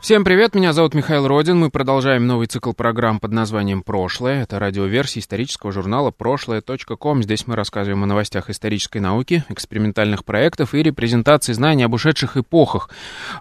Всем привет, меня зовут Михаил Родин. Мы продолжаем новый цикл программ под названием «Прошлое». Это радиоверсия исторического журнала «Прошлое.ком». Здесь мы рассказываем о новостях исторической науки, экспериментальных проектов и репрезентации знаний об ушедших эпохах.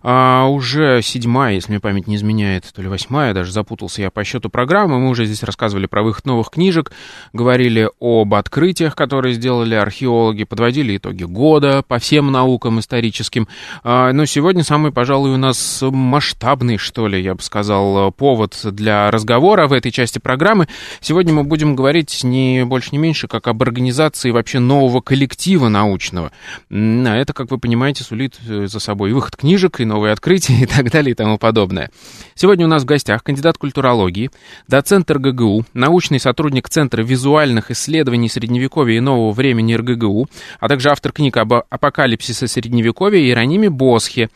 А, уже седьмая, если мне память не изменяет, то ли восьмая, даже запутался я по счету программы. Мы уже здесь рассказывали про выход новых книжек, говорили об открытиях, которые сделали археологи, подводили итоги года по всем наукам историческим. А, но сегодня самый, пожалуй, у нас масштаб масштабный, что ли, я бы сказал, повод для разговора в этой части программы. Сегодня мы будем говорить не больше, не меньше, как об организации вообще нового коллектива научного. А это, как вы понимаете, сулит э, за собой выход книжек, и новые открытия, и так далее, и тому подобное. Сегодня у нас в гостях кандидат культурологии, доцент РГГУ, научный сотрудник Центра визуальных исследований Средневековья и нового времени РГГУ, а также автор книг об апокалипсисе Средневековья Иерониме Босхе,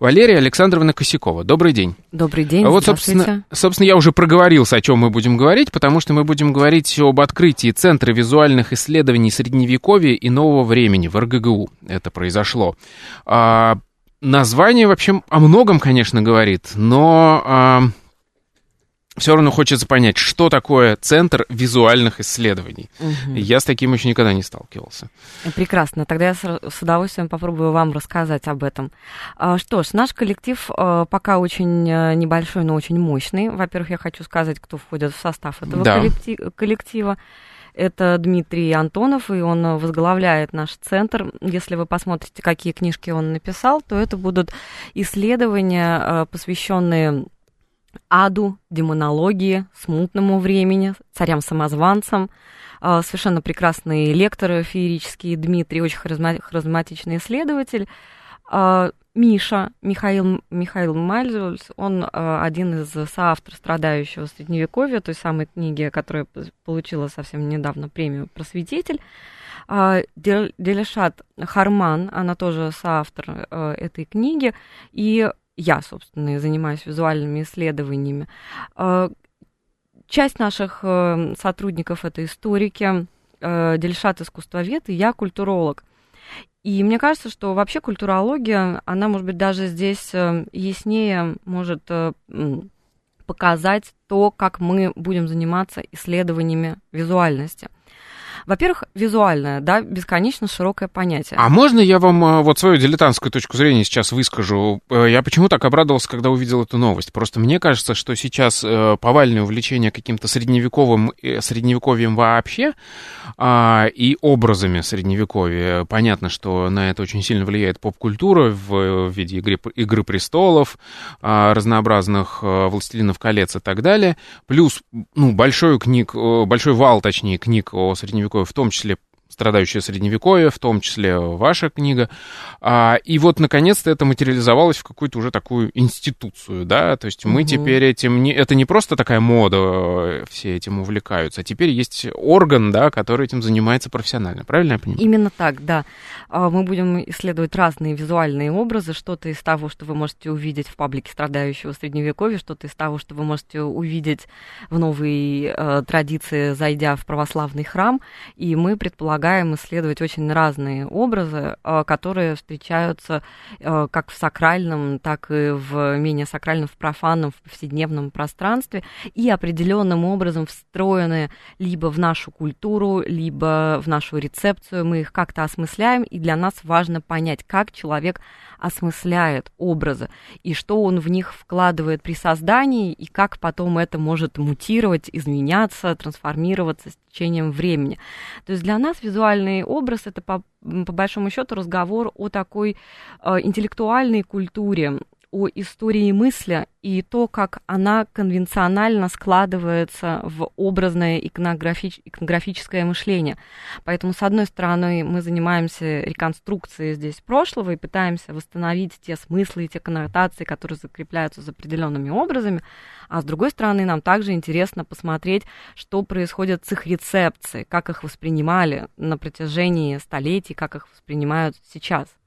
Валерия Александровна Косякова. Добрый день. Добрый день, вот, собственно, собственно, я уже проговорился, о чем мы будем говорить, потому что мы будем говорить об открытии Центра визуальных исследований Средневековья и нового времени в РГГУ. Это произошло. А, название вообще о многом, конечно, говорит, но... А, все равно хочется понять, что такое Центр визуальных исследований. Угу. Я с таким еще никогда не сталкивался. Прекрасно. Тогда я с удовольствием попробую вам рассказать об этом. А, что ж, наш коллектив э, пока очень э, небольшой, но очень мощный. Во-первых, я хочу сказать, кто входит в состав этого да. коллектива. Это Дмитрий Антонов, и он возглавляет наш центр. Если вы посмотрите, какие книжки он написал, то это будут исследования, э, посвященные аду, демонологии, смутному времени, царям-самозванцам. А, совершенно прекрасные лекторы феерические, Дмитрий, очень харизматичный исследователь. А, Миша, Михаил, Михаил Мальзульс, он а, один из соавторов страдающего средневековья, той самой книги, которая получила совсем недавно премию «Просветитель». Делешат Харман, она тоже соавтор э, этой книги, и я, собственно, занимаюсь визуальными исследованиями. А, часть наших э, сотрудников это историки, э, Дельшат искусствовед, и я культуролог. И мне кажется, что вообще культурология, она, может быть, даже здесь э, яснее может показать то, как мы будем заниматься исследованиями визуальности. Во-первых, визуальное, да, бесконечно широкое понятие. А можно я вам э, вот свою дилетантскую точку зрения сейчас выскажу? Э, я почему так обрадовался, когда увидел эту новость? Просто мне кажется, что сейчас э, повальное увлечение каким-то средневековым, средневековьем вообще а, и образами средневековья. Понятно, что на это очень сильно влияет поп-культура в виде игры, игры престолов, а, разнообразных властелинов колец и так далее. Плюс, ну, большой книг, большой вал, точнее, книг о средневековье средневековье, в том числе страдающее средневековье, в том числе ваша книга. А, и вот, наконец-то, это материализовалось в какую-то уже такую институцию, да, то есть мы угу. теперь этим, не, это не просто такая мода, э, все этим увлекаются, а теперь есть орган, да, который этим занимается профессионально, правильно я понимаю? Именно так, да. А, мы будем исследовать разные визуальные образы, что-то из того, что вы можете увидеть в паблике страдающего средневековья, что-то из того, что вы можете увидеть в новой э, традиции, зайдя в православный храм, и мы предполагаем, предлагаем исследовать очень разные образы, э, которые встречаются э, как в сакральном, так и в менее сакральном, в профанном, в повседневном пространстве, и определенным образом встроены либо в нашу культуру, либо в нашу рецепцию. Мы их как-то осмысляем, и для нас важно понять, как человек осмысляет образы, и что он в них вкладывает при создании, и как потом это может мутировать, изменяться, трансформироваться с течением времени. То есть для нас визуальный образ это по, по большому счету разговор о такой э, интеллектуальной культуре, о истории мысли и то, как она конвенционально складывается в образное иконографич... иконографическое мышление. Поэтому, с одной стороны, мы занимаемся реконструкцией здесь прошлого и пытаемся восстановить те смыслы и те коннотации, которые закрепляются за определенными образами, а с другой стороны, нам также интересно посмотреть, что происходит с их рецепцией, как их воспринимали на протяжении столетий, как их воспринимают сейчас.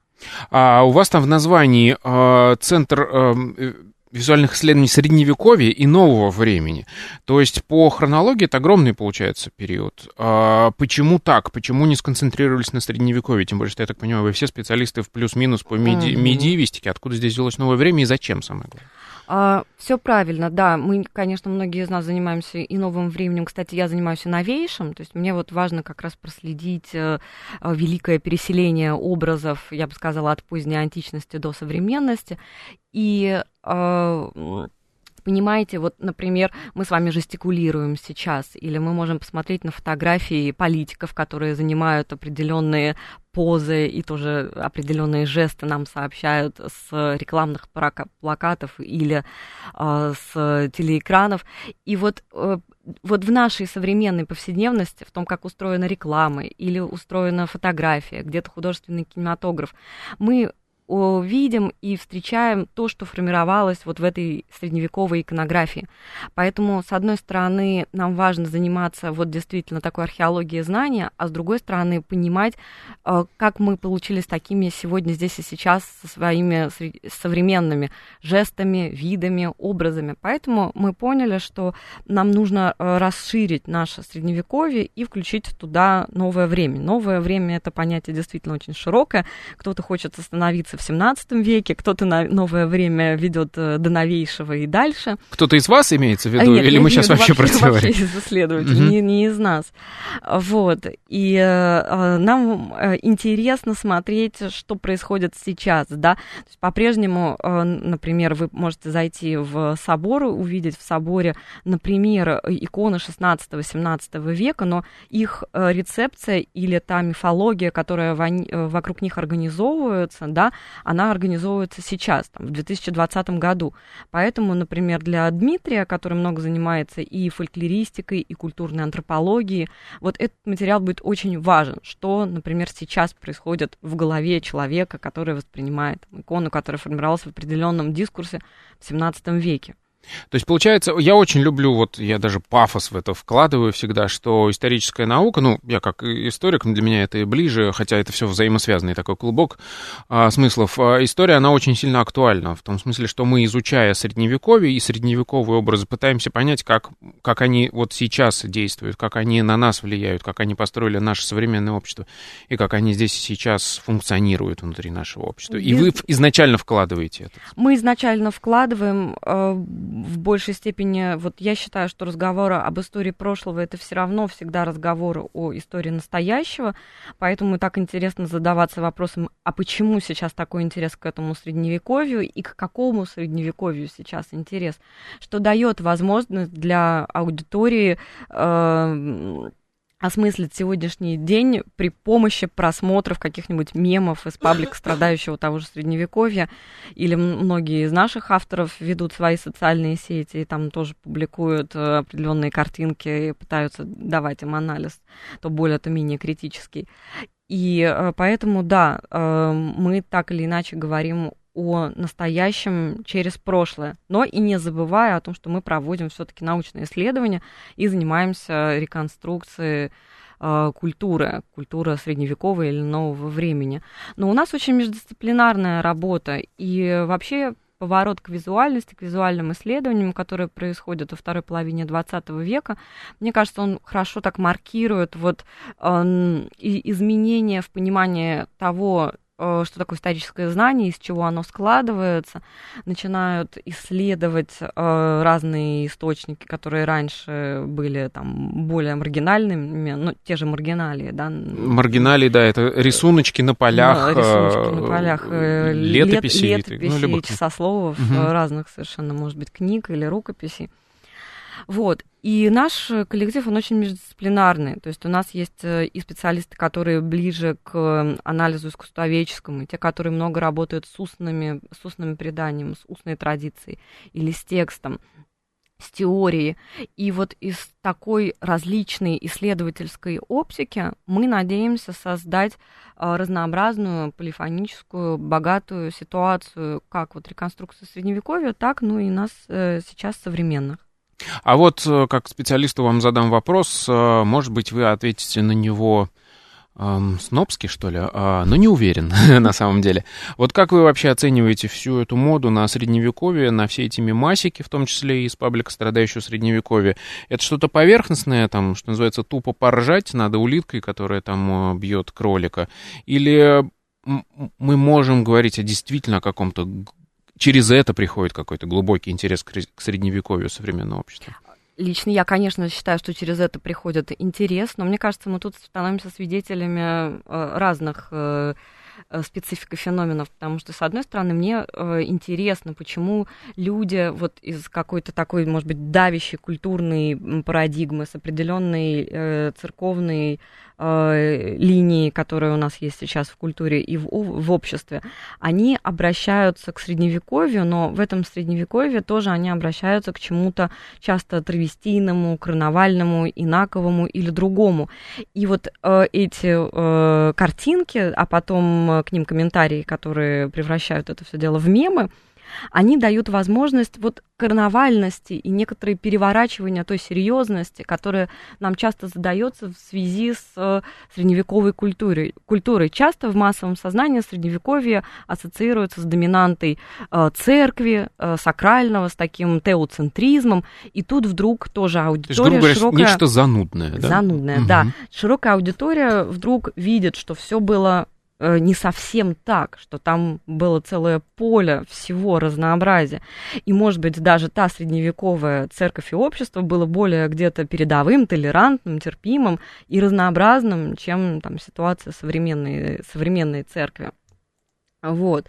А у вас там в названии э, центр э, визуальных исследований средневековья и нового времени. То есть по хронологии это огромный получается период. А почему так? Почему не сконцентрировались на средневековье? Тем более, что я так понимаю, вы все специалисты в плюс-минус по меди- медиевистике. Откуда здесь взялось новое время и зачем, самое главное? А, все правильно, да. Мы, конечно, многие из нас занимаемся и новым временем. Кстати, я занимаюсь и новейшим. То есть мне вот важно как раз проследить э, э, великое переселение образов, я бы сказала, от поздней античности до современности. И э, Понимаете, вот, например, мы с вами жестикулируем сейчас, или мы можем посмотреть на фотографии политиков, которые занимают определенные позы и тоже определенные жесты нам сообщают с рекламных плакатов или э, с телеэкранов. И вот э, вот в нашей современной повседневности, в том, как устроена реклама или устроена фотография, где-то художественный кинематограф, мы видим и встречаем то, что формировалось вот в этой средневековой иконографии. Поэтому, с одной стороны, нам важно заниматься вот действительно такой археологией знания, а с другой стороны, понимать, э, как мы получились такими сегодня, здесь и сейчас со своими современными жестами, видами, образами. Поэтому мы поняли, что нам нужно э, расширить наше средневековье и включить туда новое время. Новое время — это понятие действительно очень широкое. Кто-то хочет остановиться в 17 веке, кто-то на новое время ведет э, до новейшего и дальше. Кто-то из вас имеется в виду, а, нет, или мы сейчас вообще, вообще про Вообще из исследователей, угу. не, не из нас. Вот. И э, нам э, интересно смотреть, что происходит сейчас, да. По-прежнему, э, например, вы можете зайти в собор, увидеть в соборе, например, иконы 16-17 века, но их э, рецепция или та мифология, которая э, вокруг них организовывается, да, она организовывается сейчас, там, в 2020 году. Поэтому, например, для Дмитрия, который много занимается и фольклористикой, и культурной антропологией, вот этот материал будет очень важен, что, например, сейчас происходит в голове человека, который воспринимает икону, которая формировалась в определенном дискурсе в 17 веке. То есть, получается, я очень люблю, вот я даже пафос в это вкладываю всегда, что историческая наука, ну, я как историк, для меня это и ближе, хотя это все взаимосвязанный такой клубок а, смыслов. А, история, она очень сильно актуальна, в том смысле, что мы, изучая средневековье и средневековые образы, пытаемся понять, как, как они вот сейчас действуют, как они на нас влияют, как они построили наше современное общество, и как они здесь и сейчас функционируют внутри нашего общества. И вы изначально вкладываете это. Мы изначально вкладываем э, в большей степени, вот я считаю, что разговоры об истории прошлого это все равно всегда разговоры о истории настоящего, поэтому так интересно задаваться вопросом, а почему сейчас такой интерес к этому средневековью и к какому средневековью сейчас интерес, что дает возможность для аудитории э, осмыслить сегодняшний день при помощи просмотров каких-нибудь мемов из паблика страдающего того же Средневековья. Или многие из наших авторов ведут свои социальные сети и там тоже публикуют э, определенные картинки и пытаются давать им анализ, то более, то менее критический. И э, поэтому, да, э, мы так или иначе говорим о настоящем через прошлое, но и не забывая о том, что мы проводим все-таки научные исследования и занимаемся реконструкцией э, культуры, культуры средневековой или нового времени. Но у нас очень междисциплинарная работа, и вообще поворот к визуальности, к визуальным исследованиям, которые происходят во второй половине 20 века, мне кажется, он хорошо так маркирует вот э, изменения в понимании того, что такое историческое знание, из чего оно складывается, начинают исследовать э, разные источники, которые раньше были там более маргинальными, ну, те же маргиналии, да. Маргиналии, да, это рисуночки на полях, да, рисуночки на полях э, летописи, лет, летописи ну, часословов угу. разных совершенно, может быть, книг или рукописей. Вот. И наш коллектив, он очень междисциплинарный. То есть у нас есть э, и специалисты, которые ближе к анализу искусствоведческому, и те, которые много работают с устными, с устным преданием, с устной традицией или с текстом с теорией. И вот из такой различной исследовательской оптики мы надеемся создать э, разнообразную, полифоническую, богатую ситуацию, как вот реконструкции Средневековья, так, ну и нас э, сейчас современных. А вот э, как специалисту вам задам вопрос, э, может быть, вы ответите на него эм, снобски, что ли, а, но не уверен на самом деле. Вот как вы вообще оцениваете всю эту моду на средневековье, на все эти мемасики, в том числе и из паблика «Страдающего средневековья»? Это что-то поверхностное, там, что называется, тупо поржать надо улиткой, которая там э, бьет кролика? Или мы можем говорить о действительно каком-то через это приходит какой-то глубокий интерес к средневековью современного общества? Лично я, конечно, считаю, что через это приходит интерес, но мне кажется, мы тут становимся свидетелями э, разных э, специфика феноменов, потому что, с одной стороны, мне э, интересно, почему люди вот из какой-то такой, может быть, давящей культурной парадигмы с определенной э, церковной э, линии, которые у нас есть сейчас в культуре и в, в обществе, они обращаются к средневековью, но в этом средневековье тоже они обращаются к чему-то часто травестийному, карнавальному, инаковому или другому. И вот э, эти э, картинки, а потом к ним комментарии, которые превращают это все дело в мемы, они дают возможность вот карнавальности и некоторые переворачивания той серьезности, которая нам часто задается в связи с э, средневековой культурой. культурой. Часто в массовом сознании средневековье ассоциируется с доминантой э, церкви, э, сакрального, с таким теоцентризмом, и тут вдруг тоже аудитория То есть, грубо говоря, широкая... нечто занудное, да? Занудное, угу. да. Широкая аудитория вдруг видит, что все было не совсем так, что там было целое поле всего разнообразия. И, может быть, даже та средневековая церковь и общество было более где-то передовым, толерантным, терпимым и разнообразным, чем там ситуация современной, современной церкви. Вот.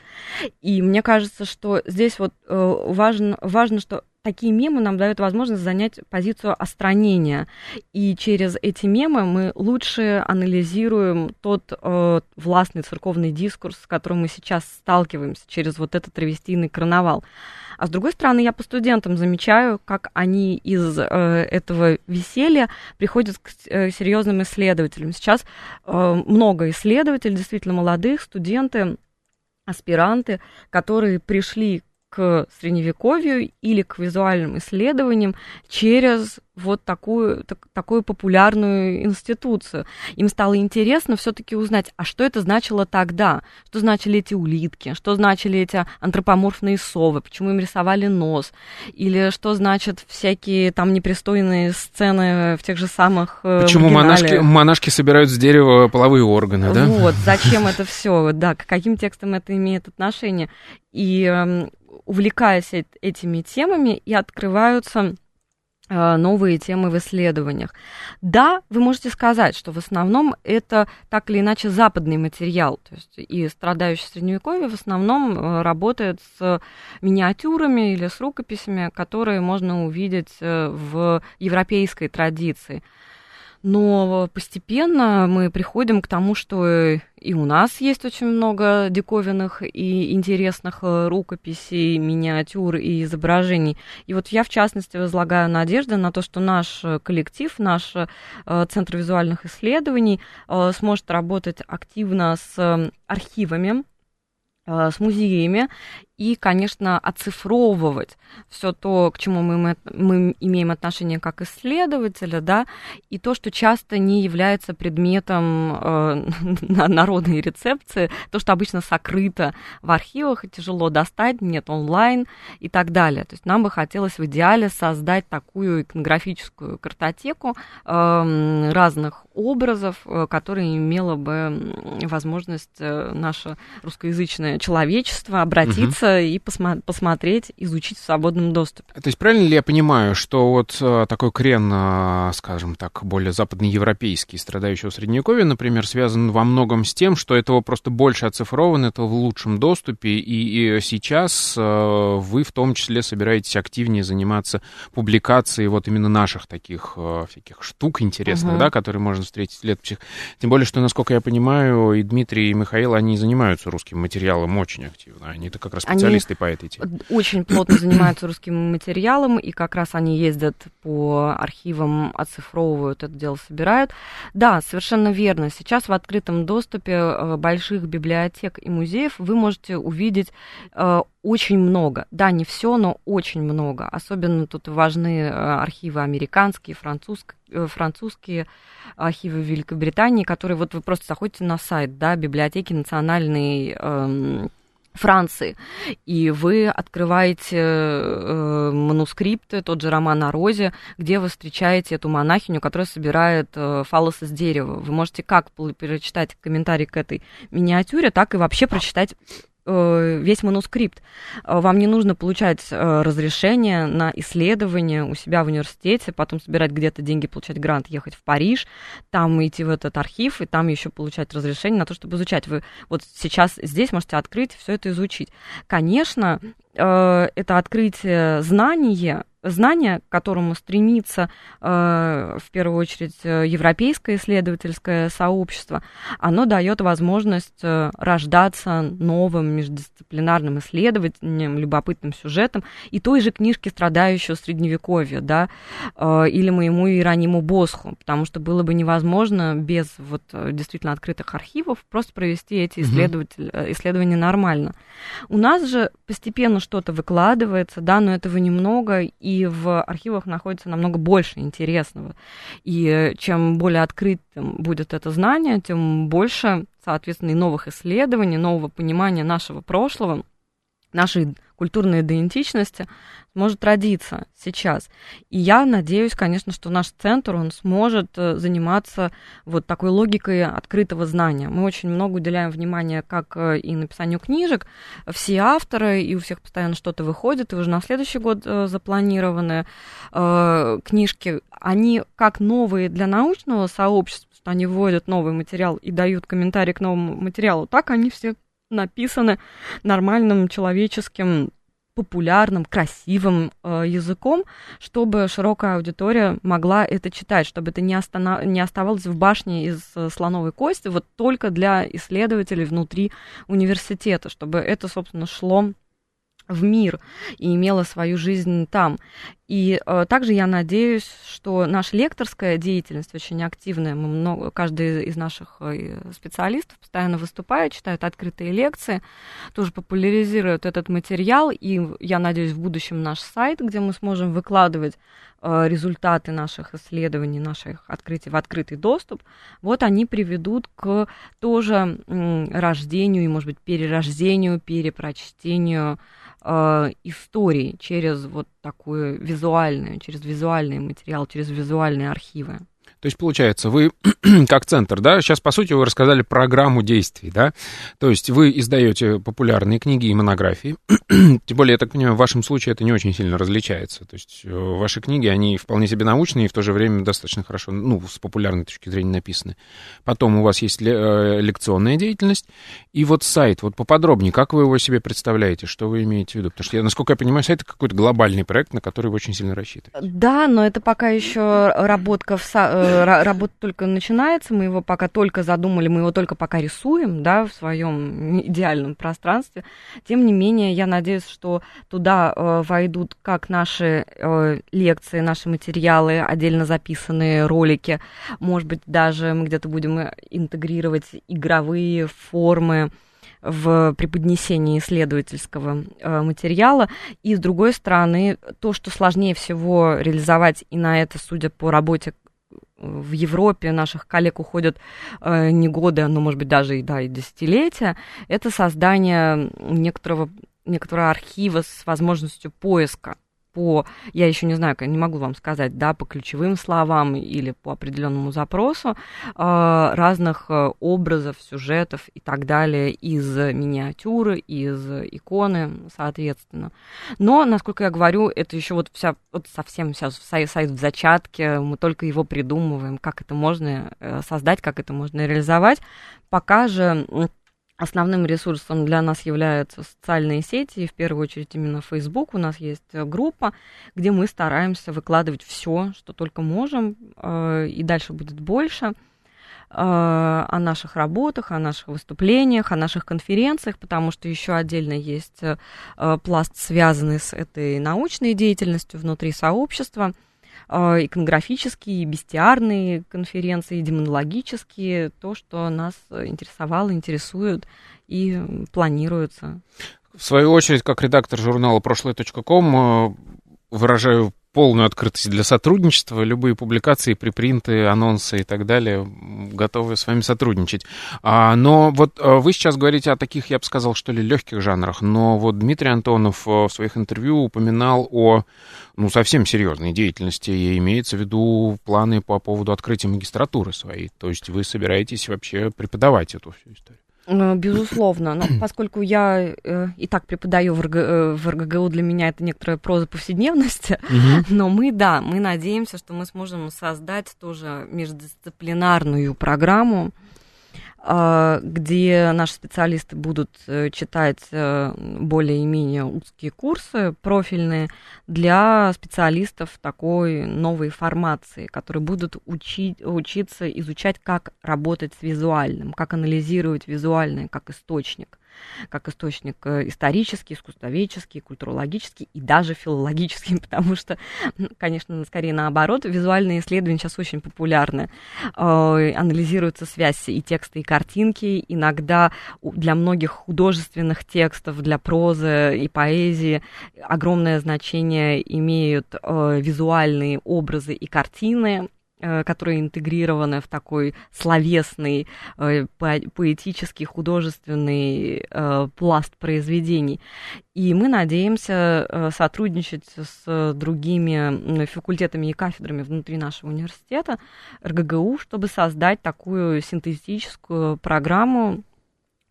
И мне кажется, что здесь вот э, важно, важно, что такие мемы нам дают возможность занять позицию остранения. И через эти мемы мы лучше анализируем тот э, властный церковный дискурс, с которым мы сейчас сталкиваемся через вот этот травестийный карнавал. А с другой стороны, я по студентам замечаю, как они из э, этого веселья приходят к э, серьезным исследователям. Сейчас э, много исследователей, действительно молодых, студенты, аспиранты, которые пришли к средневековью или к визуальным исследованиям через вот такую, так, такую популярную институцию. Им стало интересно все-таки узнать, а что это значило тогда? Что значили эти улитки? Что значили эти антропоморфные совы? Почему им рисовали нос? Или что значат всякие там непристойные сцены в тех же самых э, Почему монашки, монашки собирают с дерева половые органы, да? Вот, зачем это все? Да, к каким текстам это имеет отношение? И эм, увлекаясь этими темами, и открываются э, новые темы в исследованиях. Да, вы можете сказать, что в основном это так или иначе западный материал, то есть и страдающий средневековье в основном э, работает с миниатюрами или с рукописями, которые можно увидеть э, в европейской традиции. Но постепенно мы приходим к тому, что и у нас есть очень много диковинных и интересных э, рукописей, миниатюр и изображений. И вот я, в частности, возлагаю надежды на то, что наш коллектив, наш э, Центр визуальных исследований э, сможет работать активно с архивами с музеями и, конечно, оцифровывать все то, к чему мы, мы имеем отношение как исследователи, да, и то, что часто не является предметом э, народной рецепции, то, что обычно сокрыто в архивах и тяжело достать, нет онлайн и так далее. То есть нам бы хотелось в идеале создать такую иконографическую картотеку э, разных образов, э, которые имело бы возможность э, наше русскоязычное человечество обратиться и посма- посмотреть, изучить в свободном доступе. То есть правильно ли я понимаю, что вот э, такой крен, э, скажем так, более западноевропейский, страдающий в Средневековье, например, связан во многом с тем, что этого просто больше оцифровано, это в лучшем доступе, и, и сейчас э, вы в том числе собираетесь активнее заниматься публикацией вот именно наших таких всяких штук интересных, uh-huh. да, которые можно встретить в летописях. Тем более, что, насколько я понимаю, и Дмитрий, и Михаил, они занимаются русским материалом очень активно. Они-то как раз специалисты они по этой теме. Очень плотно занимаются русским материалом, и как раз они ездят по архивам, оцифровывают это дело, собирают. Да, совершенно верно. Сейчас в открытом доступе э, больших библиотек и музеев вы можете увидеть э, очень много. Да, не все, но очень много. Особенно тут важны э, архивы американские, французские, французские архивы Великобритании, которые вот вы просто заходите на сайт, да, библиотеки национальной эм, Франции, и вы открываете э, манускрипты, тот же роман о Розе, где вы встречаете эту монахиню, которая собирает э, фалос из дерева. Вы можете как прочитать комментарий к этой миниатюре, так и вообще прочитать весь манускрипт. Э, вам не нужно получать э, разрешение на исследование у себя в университете, потом собирать где-то деньги, получать грант, ехать в Париж, там идти в этот архив, и там еще получать разрешение на то, чтобы изучать. Вы вот сейчас здесь можете открыть все это изучить. Конечно, это открытие знания знание, к которому стремится э, в первую очередь э, европейское исследовательское сообщество, оно дает возможность э, рождаться новым междисциплинарным исследованием, любопытным сюжетом и той же книжки страдающего средневековья, да, или моему Иерониму Босху, потому что было бы невозможно без вот действительно открытых архивов просто провести эти исследования нормально. У нас же постепенно что-то выкладывается, да, но этого немного, и в архивах находится намного больше интересного. И чем более открытым будет это знание, тем больше, соответственно, и новых исследований, нового понимания нашего прошлого, нашей культурной идентичности может родиться сейчас. И я надеюсь, конечно, что наш центр, он сможет э, заниматься вот такой логикой открытого знания. Мы очень много уделяем внимания как э, и написанию книжек, все авторы, и у всех постоянно что-то выходит, и уже на следующий год э, запланированы книжки, они как новые для научного сообщества, что они вводят новый материал и дают комментарий к новому материалу, так они все написаны нормальным человеческим популярным, красивым э, языком, чтобы широкая аудитория могла это читать, чтобы это не, останов... не оставалось в башне из э, слоновой кости, вот только для исследователей внутри университета, чтобы это, собственно, шло в мир и имела свою жизнь там. И э, также я надеюсь, что наша лекторская деятельность очень активная. Мы много, каждый из наших э, специалистов постоянно выступает, читает открытые лекции, тоже популяризирует этот материал. И я надеюсь, в будущем наш сайт, где мы сможем выкладывать результаты наших исследований, наших открытий в открытый доступ, вот они приведут к тоже э, рождению и, может быть, перерождению, перепрочтению э, истории через вот такую визуальную, через визуальный материал, через визуальные архивы. То есть, получается, вы как центр, да, сейчас, по сути, вы рассказали программу действий, да, то есть вы издаете популярные книги и монографии, тем более, я так понимаю, в вашем случае это не очень сильно различается, то есть э, ваши книги, они вполне себе научные и в то же время достаточно хорошо, ну, с популярной точки зрения написаны. Потом у вас есть э, лекционная деятельность, и вот сайт, вот поподробнее, как вы его себе представляете, что вы имеете в виду? Потому что, я, насколько я понимаю, сайт это какой-то глобальный проект, на который вы очень сильно рассчитываете. Да, но это пока еще работка в э, работа только начинается, мы его пока только задумали, мы его только пока рисуем, да, в своем идеальном пространстве. Тем не менее, я надеюсь, что туда э, войдут как наши э, лекции, наши материалы, отдельно записанные ролики, может быть, даже мы где-то будем интегрировать игровые формы, в преподнесении исследовательского э, материала. И, с другой стороны, то, что сложнее всего реализовать, и на это, судя по работе в Европе наших коллег уходят э, не годы, но, может быть, даже и, да, и десятилетия, это создание некоторого, некоторого архива с возможностью поиска по, я еще не знаю, не могу вам сказать, да, по ключевым словам или по определенному запросу разных образов, сюжетов и так далее из миниатюры, из иконы, соответственно. Но, насколько я говорю, это еще вот вся, вот совсем сейчас сайт в зачатке, мы только его придумываем, как это можно создать, как это можно реализовать. Пока же Основным ресурсом для нас являются социальные сети, и в первую очередь именно Facebook. У нас есть э, группа, где мы стараемся выкладывать все, что только можем, э, и дальше будет больше э, о наших работах, о наших выступлениях, о наших конференциях, потому что еще отдельно есть пласт, связанный с этой научной деятельностью внутри сообщества – иконографические, бестиарные конференции, демонологические, то, что нас интересовало, интересует и планируется. В свою очередь, как редактор журнала прошлое.ком, э, выражаю полную открытость для сотрудничества. Любые публикации, припринты, анонсы и так далее готовы с вами сотрудничать. А, но вот а, вы сейчас говорите о таких, я бы сказал, что ли, легких жанрах. Но вот Дмитрий Антонов а, в своих интервью упоминал о ну, совсем серьезной деятельности, и имеется в виду планы по поводу открытия магистратуры своей. То есть вы собираетесь вообще преподавать эту всю историю? Э, безусловно, но поскольку я э, и так преподаю в, РГ, э, в РГГУ, для меня это некоторая проза повседневности, угу. но мы, да, мы надеемся, что мы сможем создать тоже междисциплинарную программу, где наши специалисты будут э, читать э, более-менее узкие курсы профильные для специалистов такой новой формации, которые будут учить, учиться изучать, как работать с визуальным, как анализировать визуальное как источник как источник э, исторический, искусствоведческий, культурологический и даже филологический, потому что, конечно, скорее наоборот, визуальные исследования сейчас очень популярны. Э, анализируется связь и текста, и картинки. Иногда для многих художественных текстов, для прозы и поэзии огромное значение имеют э, визуальные образы и картины, Э, которые интегрированы в такой словесный, э, поэтический, художественный э, пласт произведений. И мы надеемся сотрудничать с другими факультетами и кафедрами внутри нашего университета, РГГУ, чтобы создать такую синтетическую программу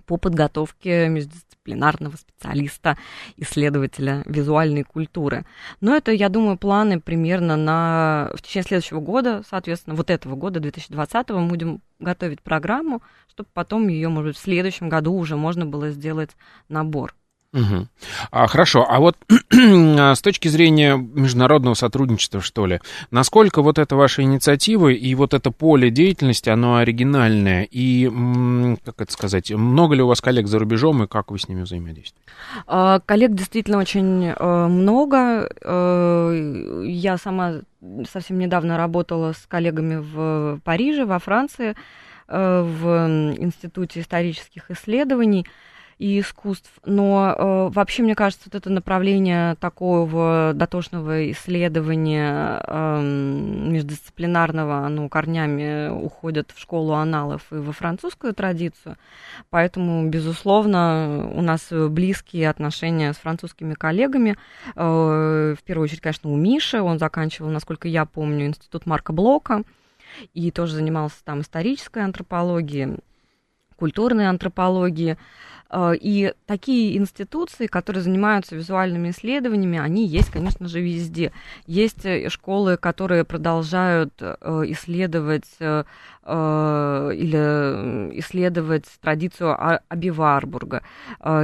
по подготовке междисциплинарного специалиста, исследователя визуальной культуры. Но это, я думаю, планы примерно на в течение следующего года, соответственно, вот этого года, 2020 мы будем готовить программу, чтобы потом ее, может быть, в следующем году уже можно было сделать набор. Угу. А, хорошо, а вот с точки зрения международного сотрудничества, что ли, насколько вот эта ваша инициатива и вот это поле деятельности, оно оригинальное, и, как это сказать, много ли у вас коллег за рубежом, и как вы с ними взаимодействуете? А, коллег действительно очень э, много. Э, я сама совсем недавно работала с коллегами в Париже, во Франции, э, в Институте исторических исследований, и искусств. Но э, вообще, мне кажется, вот это направление такого дотошного исследования э, междисциплинарного, оно корнями уходит в школу аналов и во французскую традицию. Поэтому, безусловно, у нас близкие отношения с французскими коллегами. Э, в первую очередь, конечно, у Миши. Он заканчивал, насколько я помню, институт Марка Блока и тоже занимался там исторической антропологией, культурной антропологией. Э, и такие институции, которые занимаются визуальными исследованиями, они есть, конечно же, везде. Есть э, школы, которые продолжают э, исследовать или исследовать традицию Аби Варбурга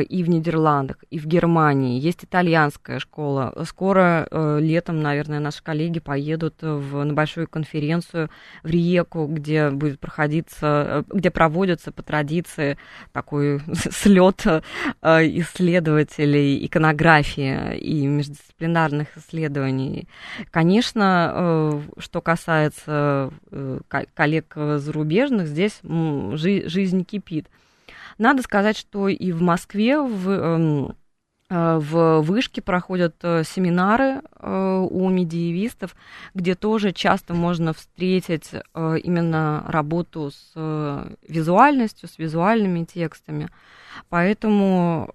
и в Нидерландах, и в Германии. Есть итальянская школа. Скоро летом, наверное, наши коллеги поедут в, на большую конференцию в Риеку, где будет проходиться, где проводится по традиции такой слет э, исследователей иконографии и междисциплинарных исследований. Конечно, э, что касается э, коллег зарубежных, здесь жизнь кипит. Надо сказать, что и в Москве в эм, Э, в Вышке проходят э, семинары э, у медиевистов, где тоже часто можно встретить именно работу с визуальностью, с визуальными текстами. Поэтому,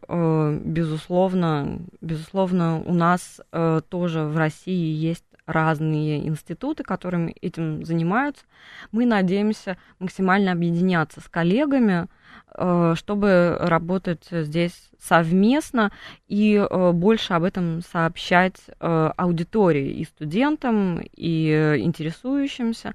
безусловно, безусловно, у нас тоже в России есть разные институты, которыми этим занимаются. Мы надеемся максимально объединяться с коллегами, Э, чтобы работать здесь совместно и э, больше об этом сообщать э, аудитории и студентам, и интересующимся,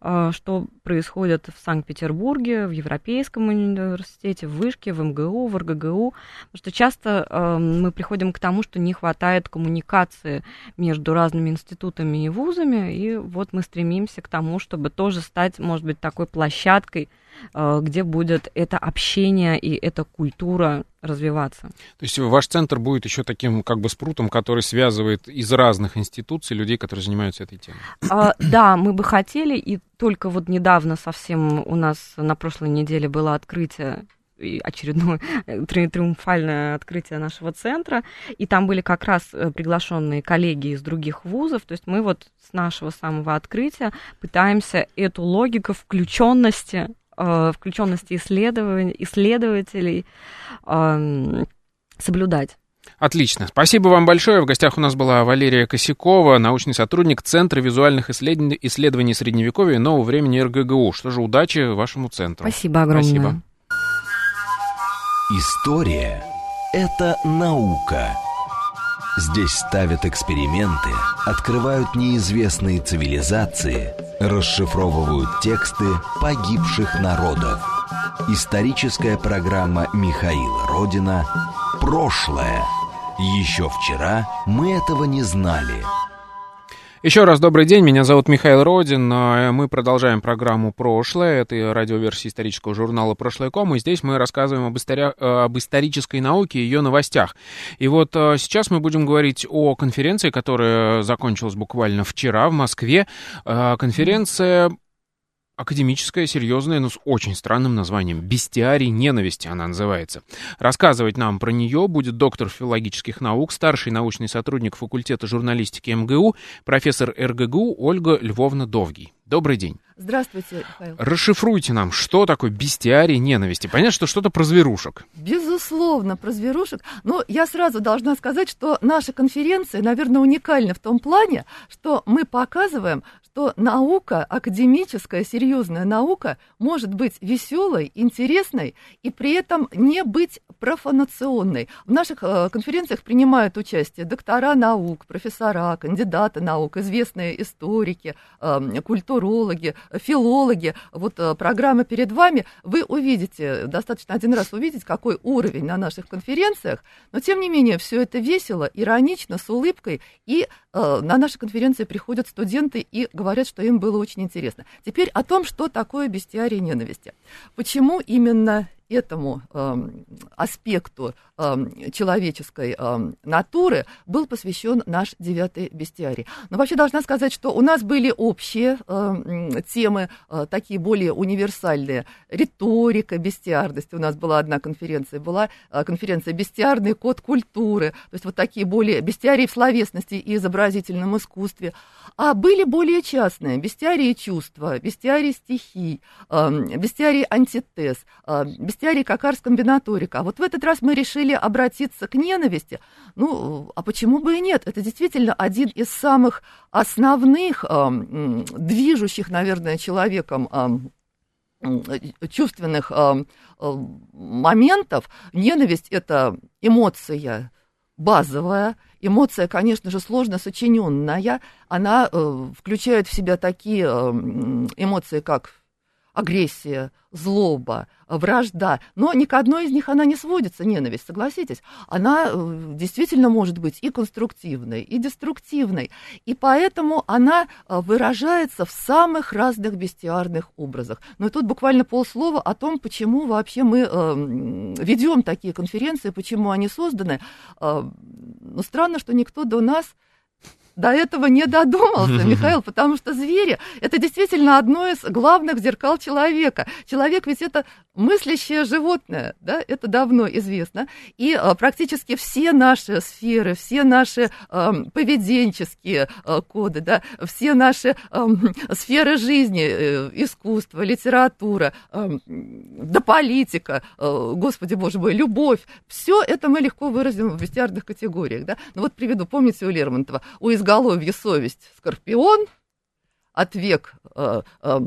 что происходит в Санкт-Петербурге, в Европейском университете, в Вышке, в МГУ, в РГГУ. Потому что часто мы приходим к тому, что не хватает коммуникации между разными институтами и вузами, и вот мы стремимся к тому, чтобы тоже стать, может быть, такой площадкой где будет это общение и эта культура развиваться. То есть ваш центр будет еще таким как бы спрутом, который связывает из разных институций людей, которые занимаются этой темой? А, да, мы бы хотели, и только вот недавно совсем у нас на прошлой неделе было открытие очередное э, триумфальное открытие нашего центра, и там были как раз э, приглашенные коллеги из других вузов, то есть мы вот с нашего самого открытия пытаемся эту логику включенности э, включенности исследователей э, соблюдать. Отлично. Спасибо вам большое. В гостях у нас была Валерия Косякова, научный сотрудник Центра визуальных исследований, исследований Средневековья и нового времени РГГУ. Что же, удачи вашему центру. Спасибо огромное. Спасибо. История — это наука. Здесь ставят эксперименты, открывают неизвестные цивилизации, расшифровывают тексты погибших народов. Историческая программа Михаила Родина «Прошлое». Еще вчера мы этого не знали – еще раз добрый день, меня зовут Михаил Родин. Э, мы продолжаем программу «Прошлое». Это радиоверсия исторического журнала «Прошлое ком». И здесь мы рассказываем об, истори... Э, об исторической науке и ее новостях. И вот э, сейчас мы будем говорить о конференции, которая закончилась буквально вчера в Москве. Конференция академическая, серьезная, но с очень странным названием. «Бестиарий ненависти» она называется. Рассказывать нам про нее будет доктор филологических наук, старший научный сотрудник факультета журналистики МГУ, профессор РГГУ Ольга Львовна Довгий. Добрый день. Здравствуйте, Михаил. Расшифруйте нам, что такое бестиарий ненависти. Понятно, что что-то про зверушек. Безусловно, про зверушек. Но я сразу должна сказать, что наша конференция, наверное, уникальна в том плане, что мы показываем, что наука, академическая, серьезная наука, может быть веселой, интересной и при этом не быть профанационной. В наших э, конференциях принимают участие доктора наук, профессора, кандидаты наук, известные историки, э, культурологи, филологи. Вот э, программа перед вами. Вы увидите, достаточно один раз увидеть, какой уровень на наших конференциях, но тем не менее все это весело, иронично, с улыбкой, и на наши конференции приходят студенты и говорят, говорят, что им было очень интересно. Теперь о том, что такое бестиарий ненависти. Почему именно этому э, аспекту э, человеческой э, натуры был посвящен наш девятый бестиарий. Но вообще должна сказать, что у нас были общие э, темы, э, такие более универсальные. Риторика, бестиарность. У нас была одна конференция, была э, конференция «Бестиарный код культуры». То есть вот такие более бестиарии в словесности и изобразительном искусстве. А были более частные. Бестиарии чувства, бестиарии стихий, э, бестиарии антитез, э, бестиарий как арс комбинаторика. А вот в этот раз мы решили обратиться к ненависти. Ну, а почему бы и нет? Это действительно один из самых основных, э, движущих, наверное, человеком э, чувственных э, моментов. Ненависть – это эмоция базовая, эмоция, конечно же, сложно сочиненная. Она э, включает в себя такие э, эмоции, как агрессия, злоба, вражда, но ни к одной из них она не сводится, ненависть, согласитесь. Она э, действительно может быть и конструктивной, и деструктивной, и поэтому она э, выражается в самых разных бестиарных образах. Но и тут буквально полслова о том, почему вообще мы э, ведем такие конференции, почему они созданы. Но странно, что никто до нас до этого не додумался, Михаил, потому что звери – это действительно одно из главных зеркал человека. Человек ведь это мыслящее животное, да, это давно известно. И а, практически все наши сферы, все наши а, поведенческие а, коды, да, все наши а, сферы жизни, э, искусство, литература, а, да политика, господи боже мой, любовь, все это мы легко выразим в бестиарных категориях, да. Ну вот приведу, помните у Лермонтова, у изголовья совесть скорпион, от век э, э,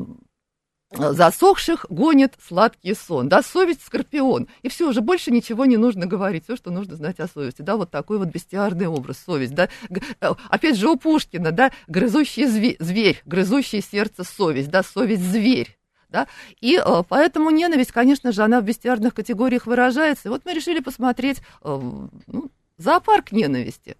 засохших гонит сладкий сон, да, совесть скорпион, и все, уже больше ничего не нужно говорить, все, что нужно знать о совести, да, вот такой вот бестиарный образ, совесть, да, э, опять же у Пушкина, да, грызущий зверь, зверь грызущий сердце совесть, да, совесть зверь, да? И э, поэтому ненависть, конечно же, она в бестиарных категориях выражается. И вот мы решили посмотреть э, ну, зоопарк ненависти.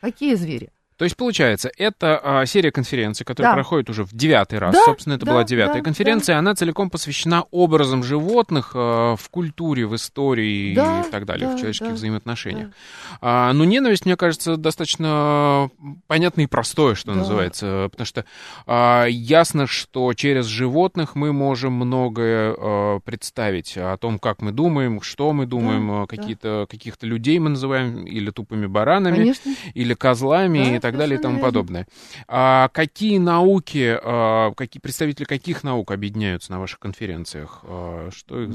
Какие звери? То есть, получается, это а, серия конференций, которая да. проходит уже в девятый раз. Да, Собственно, это да, была девятая да, конференция. Да. Она целиком посвящена образом животных а, в культуре, в истории да, и так далее, да, в человеческих да, взаимоотношениях. Да. А, но ненависть, мне кажется, достаточно понятно и простое, что да. называется. Потому что а, ясно, что через животных мы можем многое а, представить о том, как мы думаем, что мы думаем, да, какие-то, да. каких-то людей мы называем или тупыми баранами, Конечно. или козлами. Да так далее и тому подобное. А какие науки, а, какие, представители каких наук объединяются на ваших конференциях? А, что их...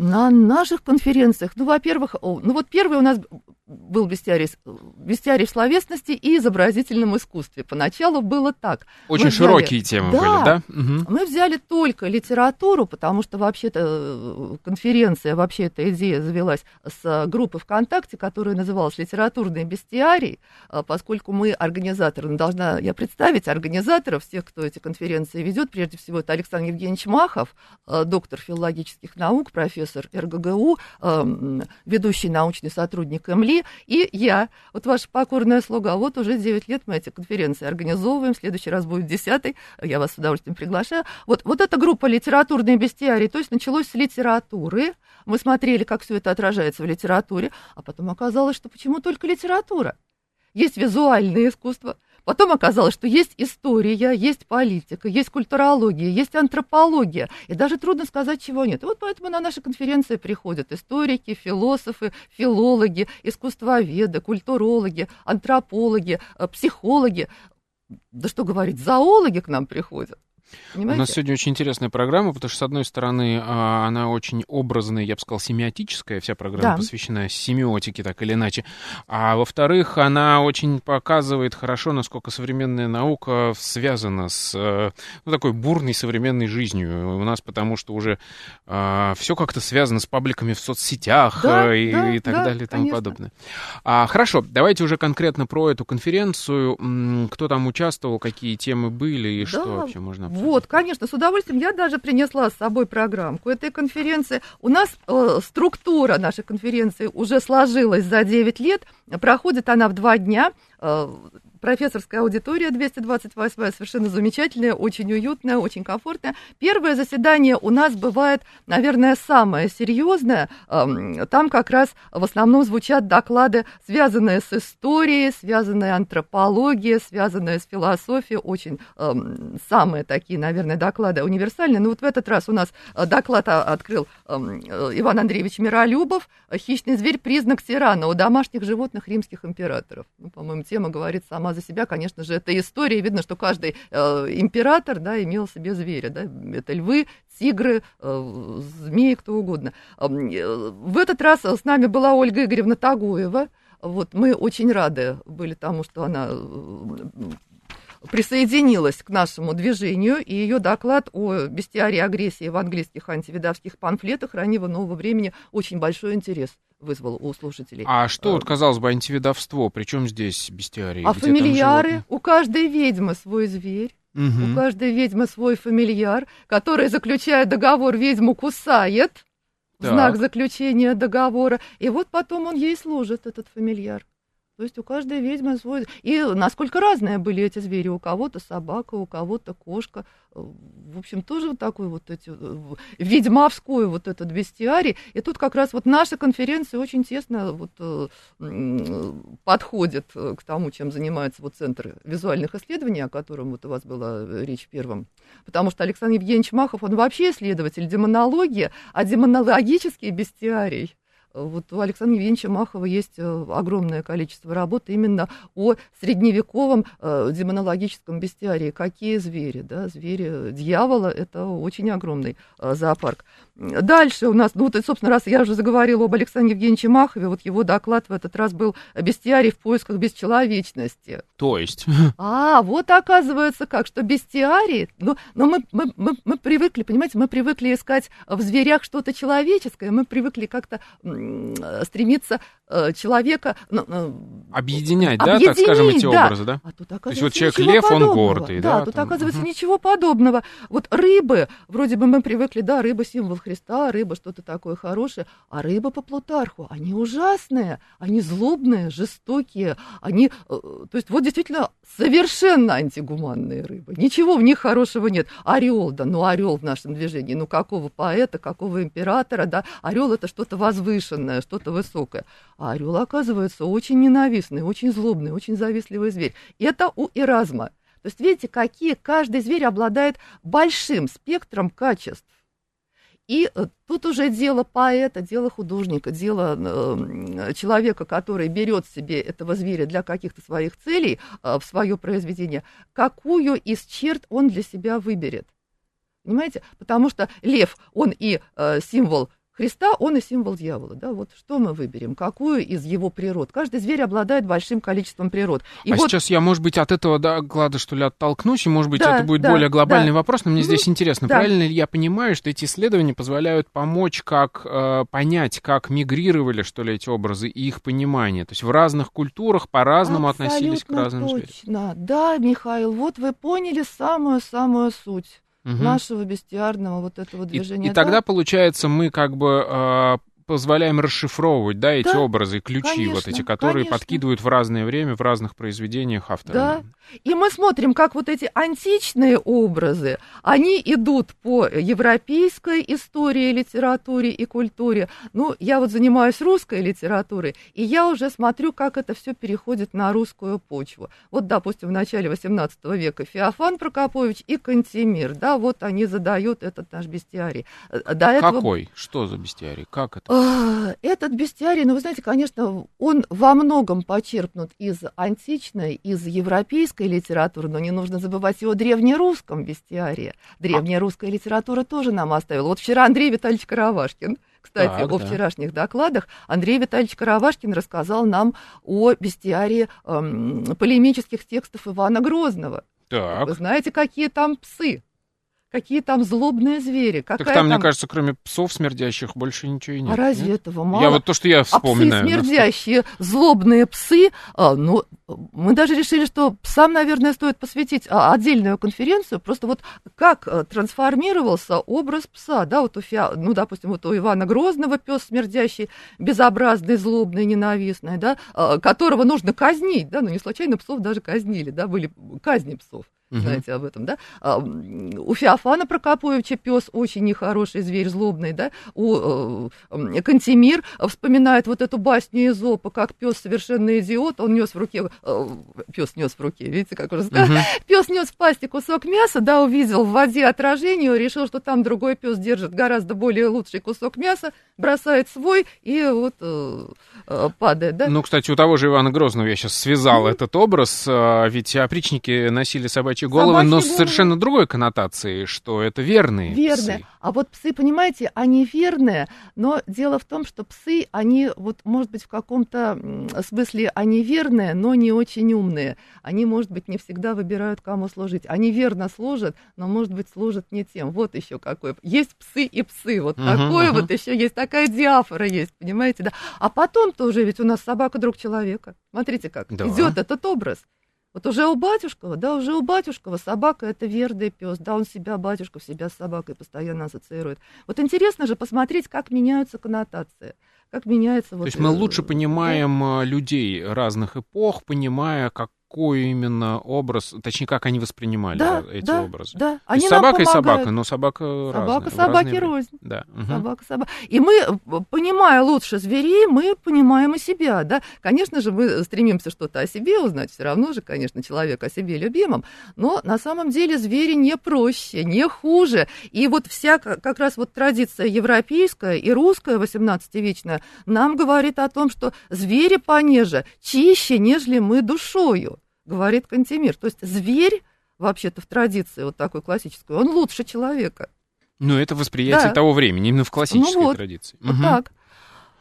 На наших конференциях, ну, во-первых, ну вот первый у нас был бестиарий, бестиарий в словесности и изобразительном искусстве. Поначалу было так. Очень мы широкие взяли, темы да, были, да? Угу. Мы взяли только литературу, потому что вообще-то э, конференция, вообще эта идея завелась с группы ВКонтакте, которая называлась «Литературный бестиарий», а поскольку мы организаторы, ну, должна я представить организаторов, всех, кто эти конференции ведет, прежде всего это Александр Евгеньевич Махов, э, доктор филологических наук, профессор РГГУ, э, ведущий научный сотрудник МЛИ, и я, вот ваша покорная слуга, вот уже 9 лет мы эти конференции организовываем, в следующий раз будет 10 я вас с удовольствием приглашаю. Вот, вот эта группа литературные бестиарий, то есть началось с литературы, мы смотрели, как все это отражается в литературе, а потом оказалось, что почему только литература? Есть визуальное искусство, Потом оказалось, что есть история, есть политика, есть культурология, есть антропология. И даже трудно сказать, чего нет. И вот поэтому на наши конференции приходят историки, философы, филологи, искусствоведы, культурологи, антропологи, э, психологи. Да что говорить, зоологи к нам приходят. Понимаете? У нас сегодня очень интересная программа, потому что, с одной стороны, а, она очень образная, я бы сказал, семиотическая, вся программа да. посвящена семиотике, так или иначе. А во-вторых, она очень показывает хорошо, насколько современная наука связана с э, ну, такой бурной современной жизнью у нас, потому что уже а, все как-то связано с пабликами в соцсетях да, и, да, и так да, далее и тому подобное. А, хорошо, давайте уже конкретно про эту конференцию. Кто там участвовал, какие темы были и да, что вообще можно обсудить? Вот, конечно, с удовольствием. Я даже принесла с собой программку этой конференции. У нас э, структура нашей конференции уже сложилась за 9 лет. Проходит она в два дня. Э, профессорская аудитория 228, совершенно замечательная, очень уютная, очень комфортная. Первое заседание у нас бывает, наверное, самое серьезное. Там как раз в основном звучат доклады, связанные с историей, связанные антропологией, связанные с философией, очень самые такие, наверное, доклады универсальные. Но вот в этот раз у нас э, доклад открыл э, Иван Андреевич Миролюбов «Хищный зверь. Признак тирана у домашних животных римских императоров». Ну, по-моему, тема говорит сама за себя, конечно же, это история. Видно, что каждый э, император да, имел себе зверя. Да? Это львы, тигры, э, змеи, кто угодно. Э, в этот раз с нами была Ольга Игоревна Тагуева. Вот, мы очень рады были тому, что она э, присоединилась к нашему движению, и ее доклад о бестиарии агрессии в английских антивидавских памфлетах раннего нового времени очень большой интерес вызвал у слушателей. А что, вот, э, казалось бы, антивидовство? Причем здесь бестиарий? А фамильяры? У каждой ведьмы свой зверь. Угу. У каждой ведьмы свой фамильяр, который, заключая договор, ведьму кусает в знак заключения договора. И вот потом он ей служит, этот фамильяр. То есть у каждой ведьмы свой... И насколько разные были эти звери. У кого-то собака, у кого-то кошка. В общем, тоже вот такой вот эти, ведьмовской вот этот бестиарий. И тут как раз вот наша конференция очень тесно вот, подходит к тому, чем занимается вот Центр визуальных исследований, о котором вот у вас была речь первым. Потому что Александр Евгеньевич Махов, он вообще исследователь демонологии, а демонологический бестиарий вот у Александра Евгеньевича Махова есть э, огромное количество работ именно о средневековом э, демонологическом бестиарии. Какие звери, да, звери дьявола, это очень огромный э, зоопарк. Дальше у нас, ну вот, собственно, раз я уже заговорила об Александре Евгеньевиче Махове, вот его доклад в этот раз был «Бестиарий в поисках бесчеловечности». То есть? А, вот оказывается как, что бестиарий, ну, но мы, мы, мы, мы привыкли, понимаете, мы привыкли искать в зверях что-то человеческое, мы привыкли как-то стремиться э, человека... Ну, ну, объединять, да, так скажем, эти да. образы, да? А тут, оказывается, То есть вот человек-лев, он гордый, да? Да, тут, там, оказывается, угу. ничего подобного. Вот рыбы, вроде бы мы привыкли, да, рыба символ Христа, рыба что-то такое хорошее, а рыба по Плутарху, они ужасные, они злобные, жестокие, они... Э, то есть вот действительно совершенно антигуманные рыбы. Ничего в них хорошего нет. Орел, да, ну орел в нашем движении, ну какого поэта, какого императора, да, орел это что-то возвышенное, что-то высокое. А орел, оказывается, очень ненавистный, очень злобный, очень завистливый зверь. Это у Эразма. То есть видите, какие каждый зверь обладает большим спектром качеств. И э, тут уже дело поэта, дело художника, дело э, человека, который берет себе этого зверя для каких-то своих целей э, в свое произведение, какую из черт он для себя выберет. Понимаете? Потому что лев, он и символ Христа, он и символ дьявола. Да? Вот что мы выберем? Какую из его природ? Каждый зверь обладает большим количеством природ. И а вот... сейчас я, может быть, от этого доклада, что ли, оттолкнусь, и, может быть, да, это будет да, более глобальный да. вопрос, но мне ну, здесь интересно, да. правильно ли я понимаю, что эти исследования позволяют помочь, как э, понять, как мигрировали, что ли, эти образы и их понимание? То есть в разных культурах по-разному относились к разным точно. зверям. Да, Михаил, вот вы поняли самую-самую суть угу. нашего бестиарного вот этого движения. И, и тогда, получается, мы как бы э, позволяем расшифровывать, да, эти да, образы, ключи конечно, вот эти, которые конечно. подкидывают в разное время, в разных произведениях автора. Да, и мы смотрим, как вот эти античные образы, они идут по европейской истории, литературе и культуре. Ну, я вот занимаюсь русской литературой, и я уже смотрю, как это все переходит на русскую почву. Вот, допустим, в начале XVIII века Феофан Прокопович и Кантемир, да, вот они задают этот наш бестиарий. До этого... Какой? Что за бестиарий? Как это? А, этот бестиарий, ну, вы знаете, конечно, он во многом почерпнут из античной, из европейской литературы, но не нужно забывать его древнерусском бестиарии. Древнерусская литература тоже нам оставила. Вот вчера Андрей Витальевич Каравашкин, кстати, так, о да. вчерашних докладах, Андрей Витальевич Каравашкин рассказал нам о бестиарии эм, полемических текстов Ивана Грозного. Так. Вы знаете, какие там псы? Какие там злобные звери. Какая так там, там, мне кажется, кроме псов смердящих, больше ничего и нет. А разве нет? этого мало? Я вот то, что я вспоминаю. А псы смердящие, злобные псы, а, ну, мы даже решили, что псам, наверное, стоит посвятить а, отдельную конференцию, просто вот как а, трансформировался образ пса, да, вот у, Фиа, ну, допустим, вот у Ивана Грозного пес смердящий, безобразный, злобный, ненавистный, да, а, которого нужно казнить, да, ну, не случайно псов даже казнили, да, были казни псов угу. знаете об этом, да? А, у Феофана Прокоповича пес очень нехороший зверь, злобный, да? У э, Кантемир вспоминает вот эту басню Изопа, как пес совершенно идиот, он нес в руке, э, пес нес в руке, видите, как уже сказал, угу. пес нес в пасти кусок мяса, да, увидел в воде отражение, решил, что там другой пес держит гораздо более лучший кусок мяса, бросает свой и вот э, э, падает, да? Ну, кстати, у того же Ивана Грозного я сейчас связал mm этот образ, э, ведь опричники носили собачьи собачьи головы, собачьи но головы. с совершенно другой коннотацией, что это верные Верные. Псы. А вот псы, понимаете, они верные, но дело в том, что псы, они вот, может быть, в каком-то смысле они верные, но не очень умные. Они, может быть, не всегда выбирают, кому служить. Они верно служат, но, может быть, служат не тем. Вот еще какой. Есть псы и псы. Вот uh-huh, такое uh-huh. вот еще есть, такая диафора есть, понимаете, да. А потом тоже ведь у нас собака друг человека. Смотрите как. Да. Идет этот образ. Вот уже у батюшкова, да, уже у батюшкова собака это верный пес, да, он себя, батюшка, в себя с собакой постоянно ассоциирует. Вот интересно же посмотреть, как меняются коннотации, как меняется вот... То есть мы лучше понимаем да? людей разных эпох, понимая, как какой именно образ, точнее, как они воспринимали да, эти да, образы. Да, То есть собака и собака, но собака Собака разная, собаки рознь. Да. Собака собака. И мы, понимая лучше зверей, мы понимаем и себя, да. Конечно же, мы стремимся что-то о себе узнать, все равно же, конечно, человек о себе любимом, но на самом деле звери не проще, не хуже. И вот вся как раз вот традиция европейская и русская 18-вечная нам говорит о том, что звери понеже, чище, нежели мы душою говорит Кантемир. То есть зверь, вообще-то в традиции вот такой классической, он лучше человека. Ну, это восприятие да. того времени, именно в классической ну вот, традиции. Вот угу. так.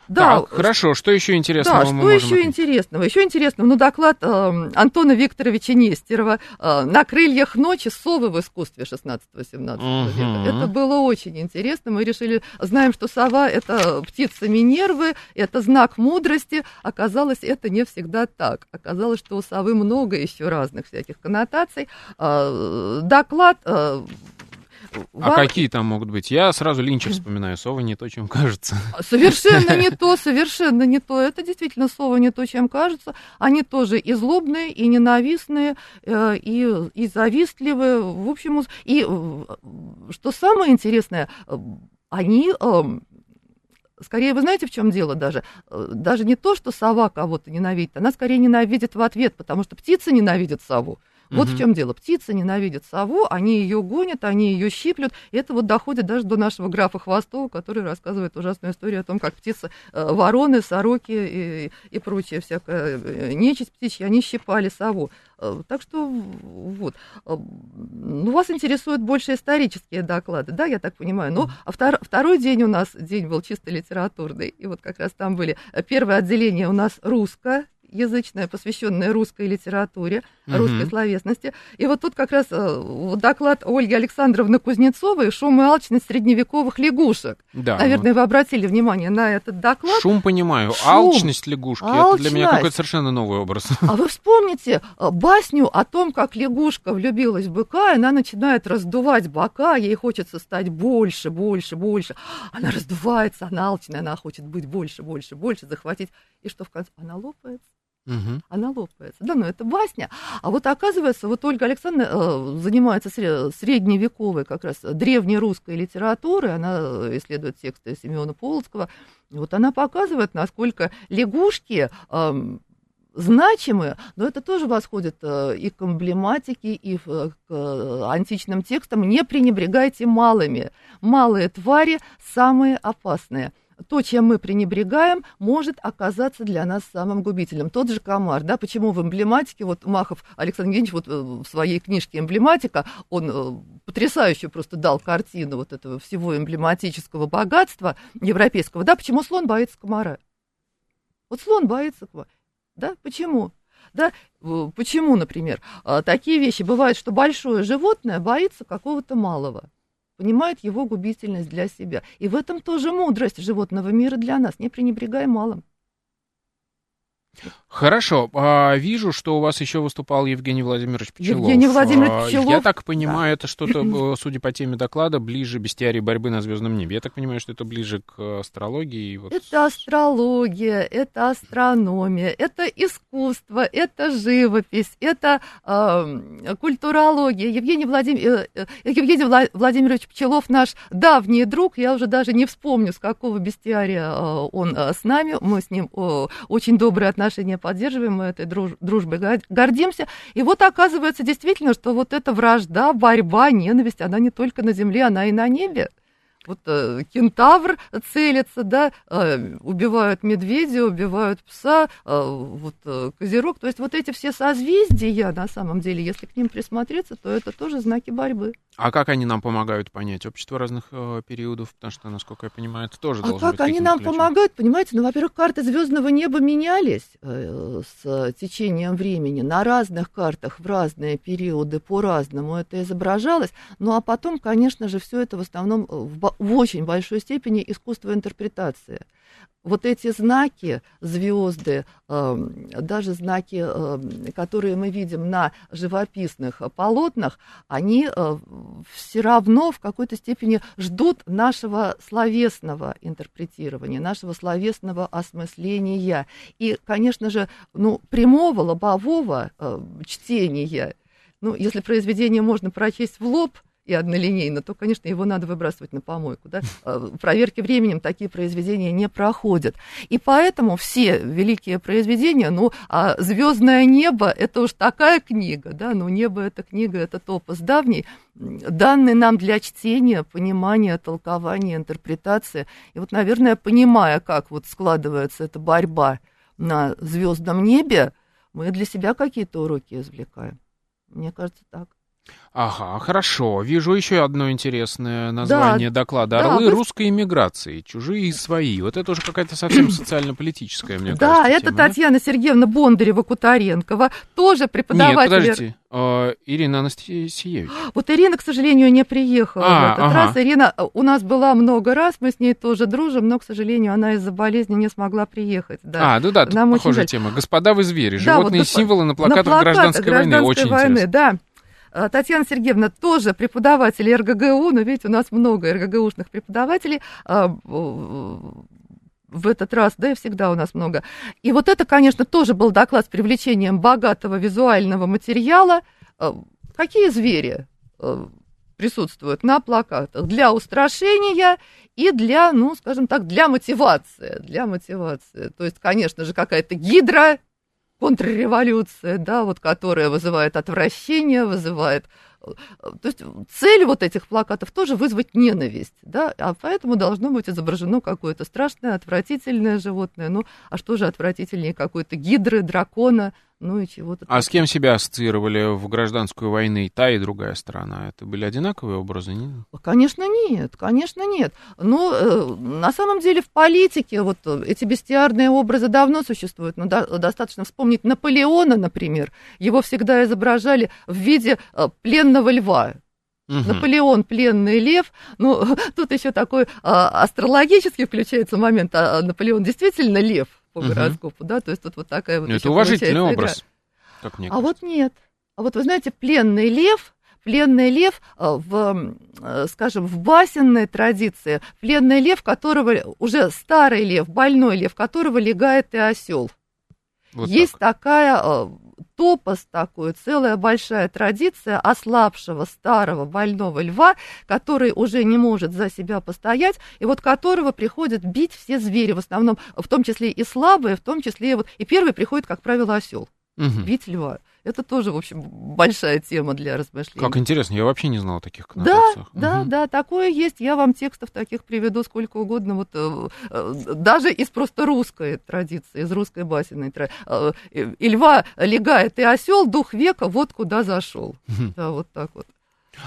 Да, так, хорошо. Что еще интересного? Да, что еще отметить? интересного? Еще интересного, ну, доклад э, Антона Викторовича Нестерова э, «На крыльях ночи. Совы в искусстве 16-17 угу. века». Это было очень интересно. Мы решили, знаем, что сова – это птица Минервы, это знак мудрости. Оказалось, это не всегда так. Оказалось, что у совы много еще разных всяких коннотаций. Э, доклад э. А какие там могут быть? Я сразу Линча вспоминаю. Сова не то, чем кажется. Совершенно не то, совершенно не то. Это действительно сова не то, чем кажется. Они тоже и злобные, и ненавистные, э, и, и завистливые. В общем, и э, что самое интересное, э, они Скорее, вы знаете, в чем дело даже? Даже не то, что сова кого-то ненавидит, она скорее ненавидит в ответ, потому что птица ненавидит сову. Вот угу. в чем дело. Птица ненавидит сову, они ее гонят, они ее щиплют. И это вот доходит даже до нашего графа Хвостова, который рассказывает ужасную историю о том, как птицы, э, вороны, сороки и, и прочее всякая э, нечисть птичья, они щипали сову. Э, так что вот. Ну, вас интересуют больше исторические доклады, да, я так понимаю. Ну, а втор, второй день у нас, день был чисто литературный. И вот как раз там были первое отделение у нас русское, язычная, посвященная русской литературе, угу. русской словесности. И вот тут как раз э, доклад Ольги Александровны Кузнецовой «Шум и алчность средневековых лягушек». Да, Наверное, вот. вы обратили внимание на этот доклад. Шум понимаю. Шум. Алчность лягушки. Алчность. Это для меня какой-то совершенно новый образ. А вы вспомните э, басню о том, как лягушка влюбилась в быка, и она начинает раздувать бока, ей хочется стать больше, больше, больше. Она раздувается, она алчная, она хочет быть больше, больше, больше, захватить. И что в конце? Она лопается. Угу. Она лопается. Да, но это басня. А вот оказывается, вот Ольга Александровна э, занимается средневековой как раз древнерусской литературой, она исследует тексты Семена Полоцкого. Вот она показывает, насколько лягушки э, значимы, но это тоже восходит э, и к эмблематике, и к э, античным текстам. Не пренебрегайте малыми. Малые твари самые опасные – то, чем мы пренебрегаем, может оказаться для нас самым губительным. Тот же комар, да, почему в эмблематике, вот Махов Александр Евгеньевич вот э, в своей книжке «Эмблематика», он э, потрясающе просто дал картину вот этого всего эмблематического богатства европейского, да, почему слон боится комара? Вот слон боится комара, да, почему? Да, почему, например, а, такие вещи бывают, что большое животное боится какого-то малого понимают его губительность для себя. И в этом тоже мудрость животного мира для нас. Не пренебрегай малым. Хорошо. А, вижу, что у вас еще выступал Евгений Владимирович Пчелов. Евгений Владимирович а, Пчелов. Я так понимаю, да. это что-то, судя по теме доклада, ближе бестиарии борьбы на звездном небе. Я так понимаю, что это ближе к астрологии. Вот... Это астрология, это астрономия, это искусство, это живопись, это э, культурология. Евгений, Владим... Э, э, Евгений Владимирович Пчелов наш давний друг. Я уже даже не вспомню, с какого бестиария э, он э, с нами. Мы с ним э, очень добрые отношения поддерживаем, мы этой друж, дружбой гордимся. И вот оказывается действительно, что вот эта вражда, борьба, ненависть, она не только на земле, она и на небе вот э, кентавр целится, да, э, убивают медведя, убивают пса, э, вот э, козерог. То есть вот эти все созвездия, на самом деле, если к ним присмотреться, то это тоже знаки борьбы. А как они нам помогают понять общество разных э, периодов? Потому что, насколько я понимаю, это тоже а должно быть. Как они нам ключом. помогают, понимаете? Ну, во-первых, карты звездного неба менялись э, с течением времени. На разных картах в разные периоды по-разному это изображалось. Ну, а потом, конечно же, все это в основном в, в очень большой степени искусство интерпретации вот эти знаки, звезды, эм, даже знаки, эм, которые мы видим на живописных полотнах, они э, все равно в какой-то степени ждут нашего словесного интерпретирования, нашего словесного осмысления. И, конечно же, ну, прямого, лобового э, чтения, ну, если произведение можно прочесть в лоб – и однолинейно, то, конечно, его надо выбрасывать на помойку. Да? А, проверки временем такие произведения не проходят. И поэтому все великие произведения, ну, а «Звездное небо» — это уж такая книга, да, ну, «Небо» — это книга, это топос давний, данный нам для чтения, понимания, толкования, интерпретации. И вот, наверное, понимая, как вот складывается эта борьба на звездном небе, мы для себя какие-то уроки извлекаем. Мне кажется, так. Ага, хорошо. Вижу еще одно интересное название да, доклада. «Орлы да, русской иммиграции. Чужие и свои». Вот это уже какая-то совсем социально-политическая, мне да, кажется, Да, это Татьяна Сергеевна Бондарева-Кутаренкова, тоже преподаватель. Нет, подождите, а, Ирина Анастасиевич. Вот Ирина, к сожалению, не приехала а, в этот ага. раз. Ирина э, у нас была много раз, мы с ней тоже дружим, но, к сожалению, она из-за болезни не смогла приехать. Да. А, ну да, Нам похожая тема. Господа вы звери, животные вот, символы на плакатах на плакат гражданской, гражданской войны. Очень войны, интересно. Да. А, Татьяна Сергеевна тоже преподаватель РГГУ, но ведь у нас много РГГУшных преподавателей а, в этот раз, да и всегда у нас много. И вот это, конечно, тоже был доклад с привлечением богатого визуального материала. А, какие звери присутствуют на плакатах для устрашения и для, ну, скажем так, для мотивации, для мотивации. То есть, конечно же, какая-то гидра, контрреволюция, да, вот, которая вызывает отвращение, вызывает... Э, то есть цель вот этих плакатов тоже вызвать ненависть, да, а поэтому должно быть изображено какое-то страшное, отвратительное животное. Ну, а что же отвратительнее какой-то гидры, дракона, ну и чего-то. А с кем себя ассоциировали в гражданскую войну и та, и другая сторона? Это были одинаковые образы? Нет? Конечно, нет, конечно, нет. Но э, на самом деле в политике вот эти бестиарные образы давно существуют. Но до, достаточно вспомнить Наполеона, например. Его всегда изображали в виде э, пленного льва. Угу. Наполеон, пленный лев. Ну, тут еще такой а, астрологический включается момент. А Наполеон действительно лев по угу. гороскопу, да, то есть тут вот такая вот... Ну, это уважительный образ, игра. как мне А вот нет. А вот вы знаете, пленный лев, пленный лев э, в, э, скажем, в басенной традиции, пленный лев, которого уже старый лев, больной лев, которого легает и осел. Вот Есть так. такая э, топос такой, целая большая традиция ослабшего старого больного льва, который уже не может за себя постоять, и вот которого приходят бить все звери, в основном, в том числе и слабые, в том числе и вот, и первый приходит, как правило, осел, угу. бить льва. Это тоже, в общем, большая тема для размышлений. Как интересно, я вообще не знала о таких коннотациях. Да, угу. да, да, такое есть. Я вам текстов таких приведу сколько угодно. Вот э, э, даже из просто русской традиции, из русской басенной традиции. Э, и льва легает и осел, дух века, вот куда зашел. Угу. Да, вот так вот.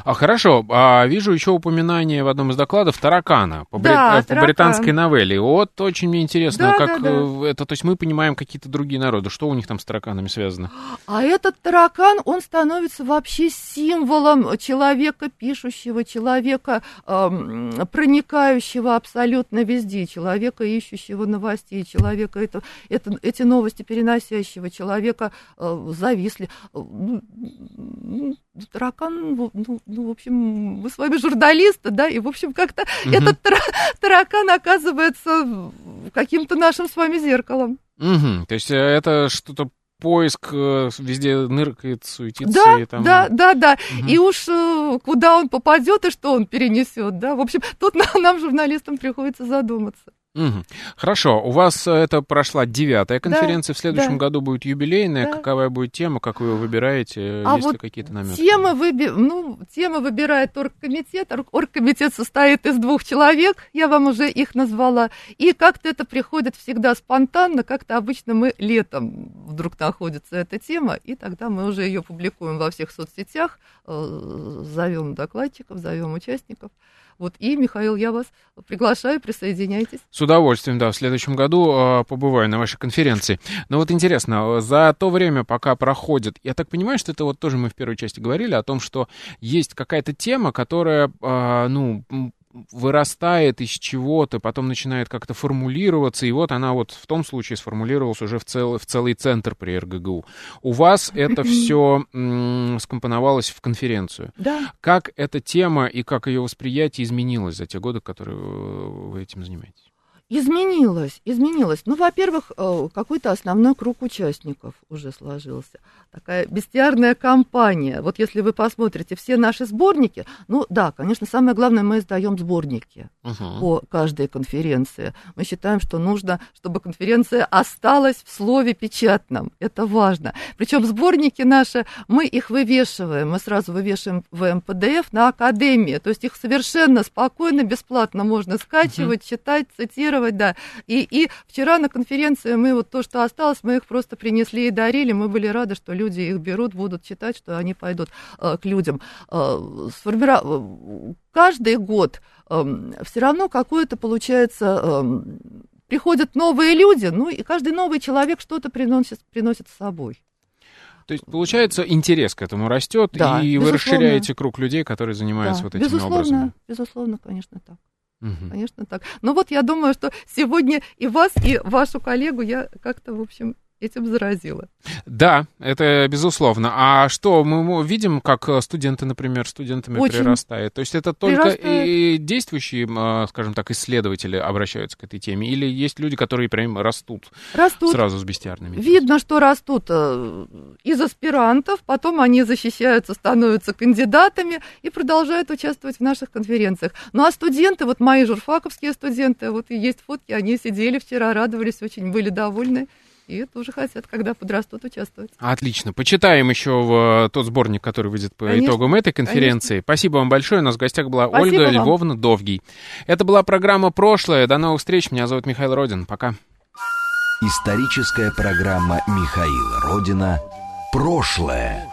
А хорошо, а, вижу еще упоминание в одном из докладов таракана по, да, брит... таракан. по британской новелле. Вот очень мне интересно, да, как да, да. это, то есть мы понимаем какие-то другие народы, что у них там с тараканами связано? А этот таракан, он становится вообще символом человека пишущего, человека эм, проникающего абсолютно везде, человека ищущего новостей, человека это, это, эти новости переносящего, человека э, зависли. Таракан, ну, ну, в общем, мы с вами журналисты, да, и, в общем, как-то угу. этот таракан оказывается каким-то нашим с вами зеркалом. Угу. То есть э, это что-то поиск э, везде ныркает, суетится. Да, и там... да, да, да. Угу. И уж э, куда он попадет и что он перенесет, да. В общем, тут нам, журналистам, приходится задуматься. Угу. Хорошо, у вас э, это прошла девятая конференция, да, в следующем да. году будет юбилейная. Да. Какая будет тема, как вы ее выбираете, а есть вот ли какие-то наметки? Тема, выби... ну, тема выбирает оргкомитет. Оргкомитет состоит из двух человек, я вам уже их назвала. И как-то это приходит всегда спонтанно, как-то обычно мы летом вдруг находится эта тема, и тогда мы уже ее публикуем во всех соцсетях, э, зовем докладчиков, зовем участников. Вот, и, Михаил, я вас приглашаю, присоединяйтесь. С удовольствием, да, в следующем году э, побываю на вашей конференции. Но вот интересно, за то время, пока проходит, я так понимаю, что это вот тоже мы в первой части говорили о том, что есть какая-то тема, которая, э, ну, вырастает из чего-то, потом начинает как-то формулироваться, и вот она вот в том случае сформулировалась уже в, цел, в целый центр при РГГУ. У вас это все скомпоновалось в конференцию. Да. Как эта тема и как ее восприятие изменилось за те годы, которые вы этим занимаетесь? Изменилось, изменилось. Ну, во-первых, э, какой-то основной круг участников уже сложился. Такая бестиарная компания. Вот если вы посмотрите все наши сборники, ну да, конечно, самое главное, мы издаем сборники uh-huh. по каждой конференции. Мы считаем, что нужно, чтобы конференция осталась в слове печатном. Это важно. Причем сборники наши, мы их вывешиваем, мы сразу вывешиваем в МПДФ на Академии. То есть их совершенно спокойно, бесплатно можно скачивать, uh-huh. читать, цитировать делать, да. И, и вчера на конференции мы вот то, что осталось, мы их просто принесли и дарили. Мы были рады, что люди их берут, будут читать, что они пойдут э, к людям. Э, сформира... Э, каждый год э, все равно какое-то получается... Э, приходят новые люди, ну и каждый новый человек что-то приносит, приносит с собой. То есть, получается, интерес к этому растет, да, и безусловно. вы расширяете круг людей, которые занимаются да, вот этими безусловно, образами. Безусловно, конечно, так. Угу. Конечно, так. Но вот я думаю, что сегодня и вас, и вашу коллегу я как-то, в общем, этим заразила. Да, это безусловно. А что мы видим, как студенты, например, студентами Очень прирастает? То есть это только и действующие, э, скажем так, исследователи обращаются к этой теме, или есть люди, которые прям растут, растут. сразу с бестиарными? Видно, что растут э, из аспирантов, потом они защищаются, становятся кандидатами и продолжают участвовать в наших конференциях. Ну а студенты, вот мои журфаковские студенты, вот и есть фотки, они сидели вчера, радовались, очень были довольны и тоже хотят, когда подрастут, участвовать. Отлично. Почитаем еще в э, тот сборник, который выйдет по конечно, итогам этой конференции. Конечно. Спасибо вам большое. У нас в гостях была Спасибо Ольга вам. Львовна Довгий. Это была программа «Прошлое». До новых встреч. Меня зовут Михаил Родин. Пока. Историческая программа Михаила Родина «Прошлое».